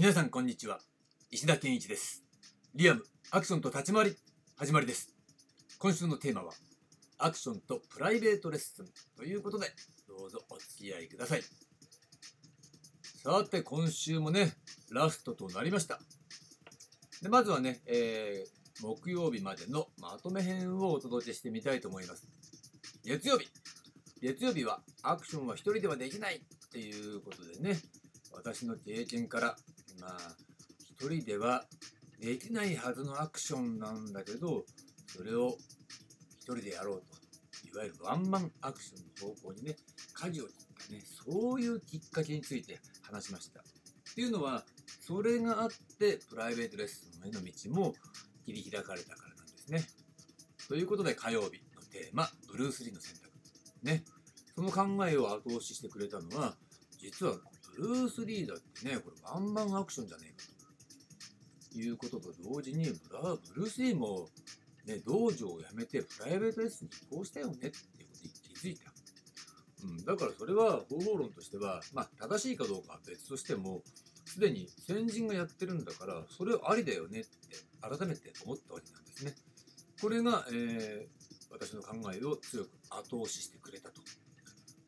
皆さんこんにちは。石田健一です。リアムアクションと立ち回り始まりです。今週のテーマはアクションとプライベートレッスンということでどうぞお付き合いください。さて今週もねラストとなりました。でまずはね、えー、木曜日までのまとめ編をお届けしてみたいと思います。月曜日。月曜日はアクションは一人ではできないっていうことでね私の経験からまあ一人ではできないはずのアクションなんだけどそれを一人でやろうと。いわゆるワンマンアクションの方向にね舵を切ったねそういうきっかけについて話しました。っていうのはそれがあってプライベートレッスンへの道も切り開かれたからなんですね。ということで火曜日のテーマブルース・リーの選択。ね。その考えを後押ししてくれたのは実はルース・リーダーってねこれワンマンアクションじゃねえかということと同時にブラブルース・リーも、ね、道場を辞めてプライベートレッスンに移行したよねっていうことに気づいた、うん、だからそれは方法論としては、まあ、正しいかどうかは別としてもすでに先人がやってるんだからそれはありだよねって改めて思ったわけなんですねこれが、えー、私の考えを強く後押ししてくれたと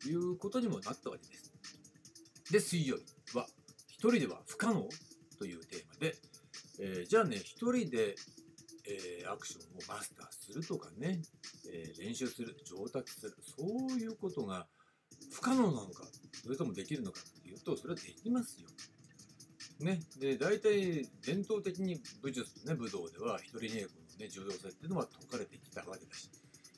いうことにもなったわけです。で、水曜日は、一人では不可能というテーマで、えー、じゃあね、一人で、えー、アクションをマスターするとかね、えー、練習する、上達する、そういうことが不可能なのか、それともできるのかっていうと、それはできますよ。ね、で大体伝統的に武術ね武道では一人稽古の、ね、重要性っていうのは説かれてきたわけだし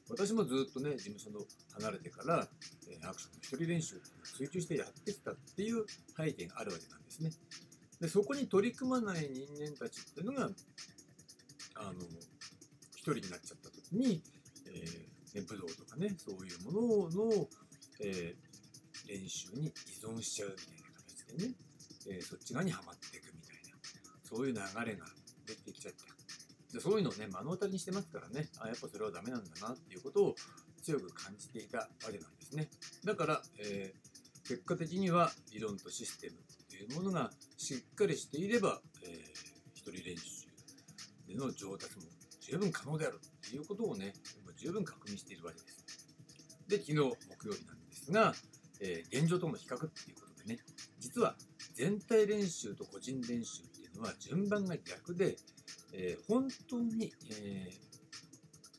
私もずっとね、事務所の離れてから、えー、アクションの一人練習を追求してやってきたっていう背景があるわけなんですね。で、そこに取り組まない人間たちっていうのが、あの、一人になっちゃった時に、えー、武道とかね、そういうものの、えー、練習に依存しちゃうみたいな形でね、えー、そっち側にはまっていくみたいな、そういう流れが出てきちゃった。でそういうのをね、目の当たりにしてますからね、あやっぱそれはダメなんだなっていうことを強く感じていたわけなんですね。だから、えー、結果的には理論とシステムっていうものがしっかりしていれば、えー、一人練習での上達も十分可能であるっていうことをね、十分確認しているわけです。で、昨日木曜日なんですが、えー、現状との比較っていうことでね、実は全体練習と個人練習っていうのは順番が逆で、えー、本当に、えー、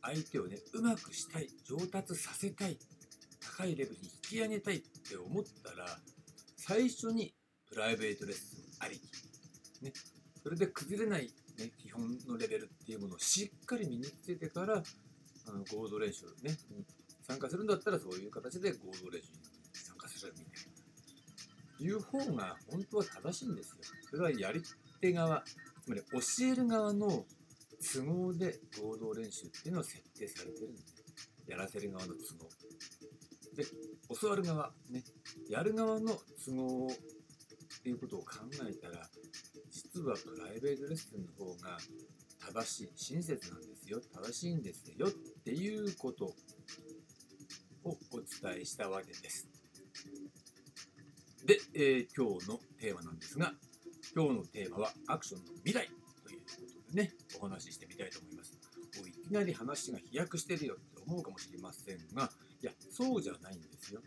相手をね、うまくしたい、上達させたい、高いレベルに引き上げたいって思ったら、最初にプライベートレッスンありき。ね、それで崩れない、ね、基本のレベルっていうものをしっかり身につけてから、あの合同練習ね、参加するんだったらそういう形で合同練習に参加するみたいな。いう方が本当は正しいんですよ。それはやり手側、つまり教える側の都合で合同練習っていうのは設定されてるんで、やらせる側の都合。で、教わる側、ね、やる側の都合っていうことを考えたら、実はプライベートレッスンの方が正しい、親切なんですよ、正しいんですよっていうことをお伝えしたわけです。で、えー、今日のテーマなんですが、今日のテーマはアクションの未来ということでね、お話ししてみたいと思います。もういきなり話が飛躍してるよって思うかもしれませんが、いや、そうじゃないんですよ。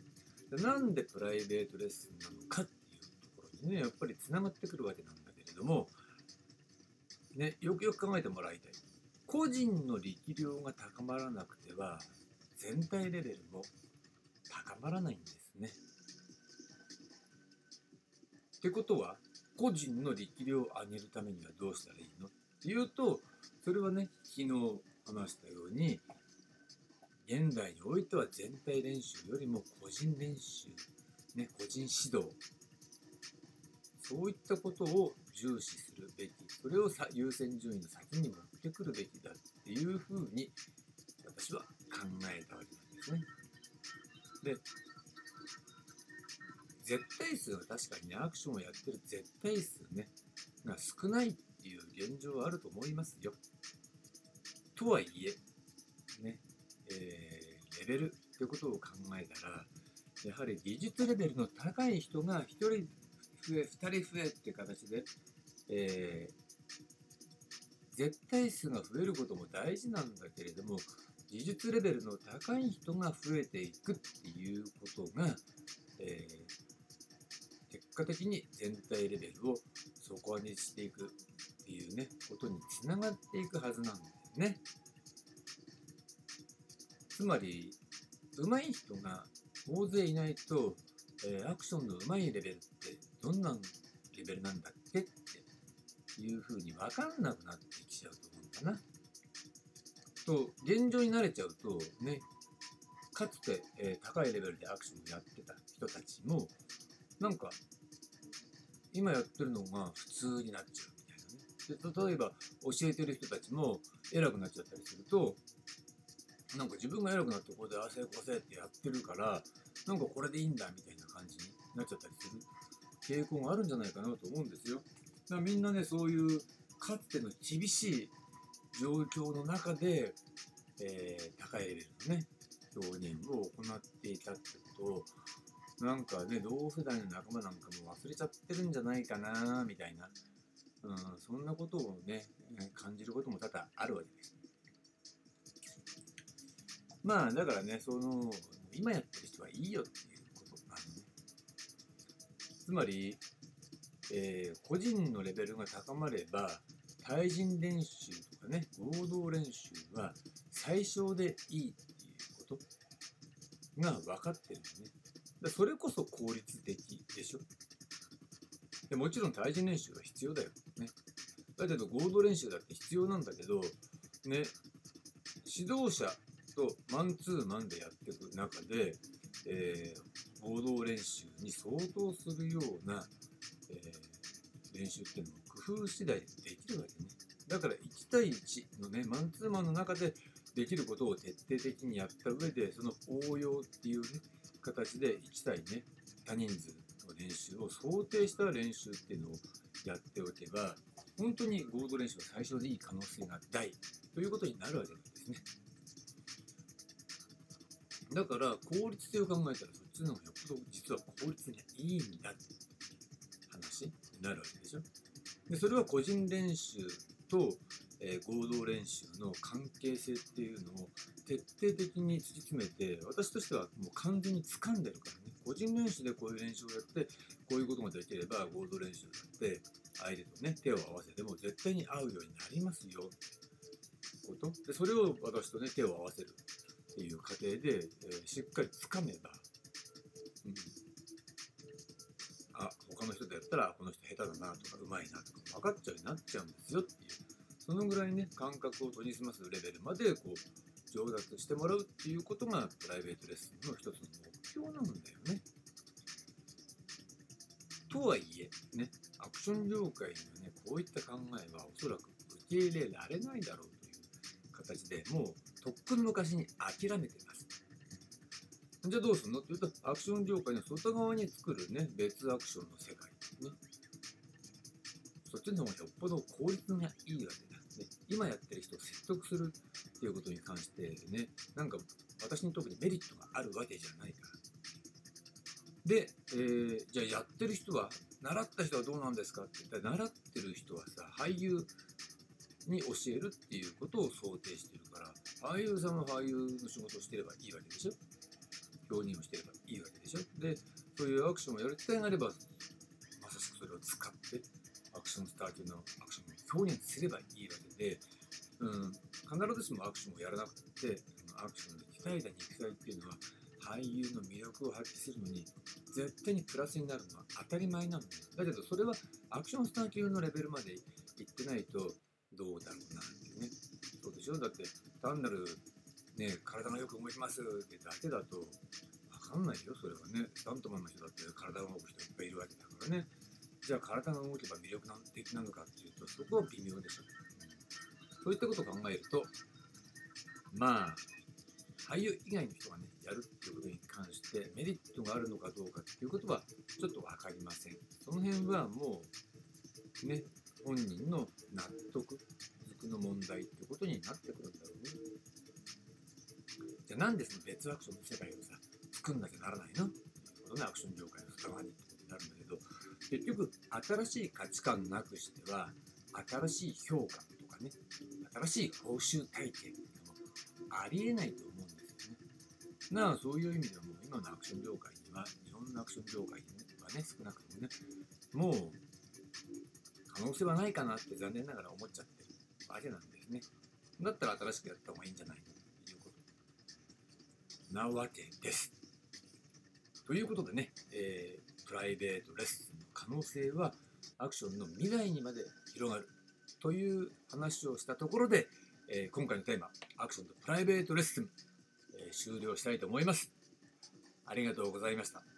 なんでプライベートレッスンなのかっていうところにね、やっぱりつながってくるわけなんだけれども、ね、よくよく考えてもらいたい。個人の力量が高まらなくては、全体レベルも高まらないんですね。ってことは、個人の力量を上げるためにはどうしたらいいのっていうとそれはね昨日話したように現代においては全体練習よりも個人練習、ね、個人指導そういったことを重視するべきそれをさ優先順位の先に持ってくるべきだっていうふうに私は考えたわけなんですね。で絶対数は確かにね、アクションをやってる絶対数ね、が少ないっていう現状はあると思いますよ。とはいえ、ね、えー、レベルってことを考えたら、やはり技術レベルの高い人が1人増え、2人増えって形でえー絶対数が増えることも大事なんだけれども技術レベルの高い人が増えていくっていうことが、えー果的に全体レベルを底上げしていくっていうねことにつながっていくはずなんだよね。つまり上手い人が大勢いないと、えーアクションの上手いレベルってどんなレベルなんだっけっていうふうに分かんなくなってきちゃうと思うかな。と現状に慣れちゃうとねかつて、えー高いレベルでアクションをやってた人たちもなんか今やってるのが普通になっちゃうみたいなね。で例えば教えてる人たちも偉くなっちゃったりするとなんか自分が偉くなってここでああせこせってやってるからなんかこれでいいんだみたいな感じになっちゃったりする傾向があるんじゃないかなと思うんですよ。だからみんなねそういうかつての厳しい状況の中で、えー高いレベルのね表現を行っていたってことをなんかね同世代の仲間なんかも忘れちゃってるんじゃないかなみたいな、うん、そんなことをね感じることも多々あるわけです。まあだからねその今やってる人はいいよっていうことなのね。つまり、えー個人のレベルが高まれば対人練習とかね合同練習は最小でいいっていうことが分かってるのね。でそれこそ効率的でしょ？でもちろん対人練習は必要だよ。ね。だけど合同練習だって必要なんだけど、ね、指導者とマンツーマンでやっていく中で、えー合同練習に相当するような、えー練習っていうのも工夫次第でできるわけね。だから1対1のね、マンツーマンの中でできることを徹底的にやった上で、その応用っていうね、形で1対ね、多人数の練習を想定した練習っていうのをやっておけば、本当に合同練習は最初でいい可能性が大ということになるわけなんですね。だから効率性を考えたらそっちの方がよっぽど実は効率がいいんだって話になるわけでしょ。でそれは個人練習と、えー合同練習の関係性っていうのを徹底的に突き詰めて私としてはもう完全に掴んでるからね。個人練習でこういう練習をやってこういうことができれば合同練習だって相手とね手を合わせても絶対に合うようになりますよ。ってこと。でそれを私とね手を合わせるっていう過程で、えーしっかり掴めば、うん、あ他の人とやったらこの人下手だなとか上手いなとか分かっちゃうようになっちゃうんですよっていう。そのぐらいね感覚を研ぎ澄ますレベルまでこう上達してもらうっていうことがプライベートレッスンの一つの目標なんだよね。とはいえねアクション業界にはねこういった考えはおそらく受け入れられないだろうという形でもうとっくの昔に諦めてます。じゃあどうするの？って言うとアクション業界の外側に作るね別アクションの世界ねそっちの方がよっぽど効率がいいわけだ。ね、今やってる人を説得するっていうことに関してねなんか私に特にメリットがあるわけじゃないから。で、えーじゃあやってる人は習った人はどうなんですかって言ったら習ってる人はさ俳優に教えるっていうことを想定してるから俳優さんは俳優の仕事をしてればいいわけでしょ？表現をしてればいいわけでしょ？でそういうアクションをやる機会があればまさしくそれを使ってアクションスター級のアクションを表現すればいいわけで、うん、必ずしもアクションをやらなくてアクションで鍛えた肉体っていうのは俳優の魅力を発揮するのに絶対にプラスになるのは当たり前なの。ねだけどそれはアクションスター級のレベルまで行ってないとどうだろうなっていうね。そうでしょ？だって単なるね体がよく動きますってだけだと分かんないよそれはね。スタントマンの人だって体が動く人いっぱいいるわけだからね。じゃあ体が動けば魅力的なのかっていうとそこは微妙でしょ、そういったことを考えるとまあ俳優以外の人がねやるっていうことに関してメリットがあるのかどうかっていうことはちょっと分かりません。その辺はもうね本人の納得軸の問題っていうことになってくるんだろうね。じゃあなんでその別アクションの世界をさ作んなきゃならないの？っていうことねアクション業界の外側にってことになるんだけど結局新しい価値観なくしては新しい評価とかね新しい報酬体系っていうのもありえないと思うんですよね。なあそういう意味でも今のアクション業界には日本のアクション業界にはね少なくともねもう可能性はないかなって残念ながら思っちゃってるわけなんですね。だったら新しくやった方がいいんじゃないのということなわけです。ということでね、えープライベートレッスンの可能性はアクションの未来にまで広がるという話をしたところで、えー今回のテーマアクションとプライベートレッスン、えー終了したいと思います。ありがとうございました。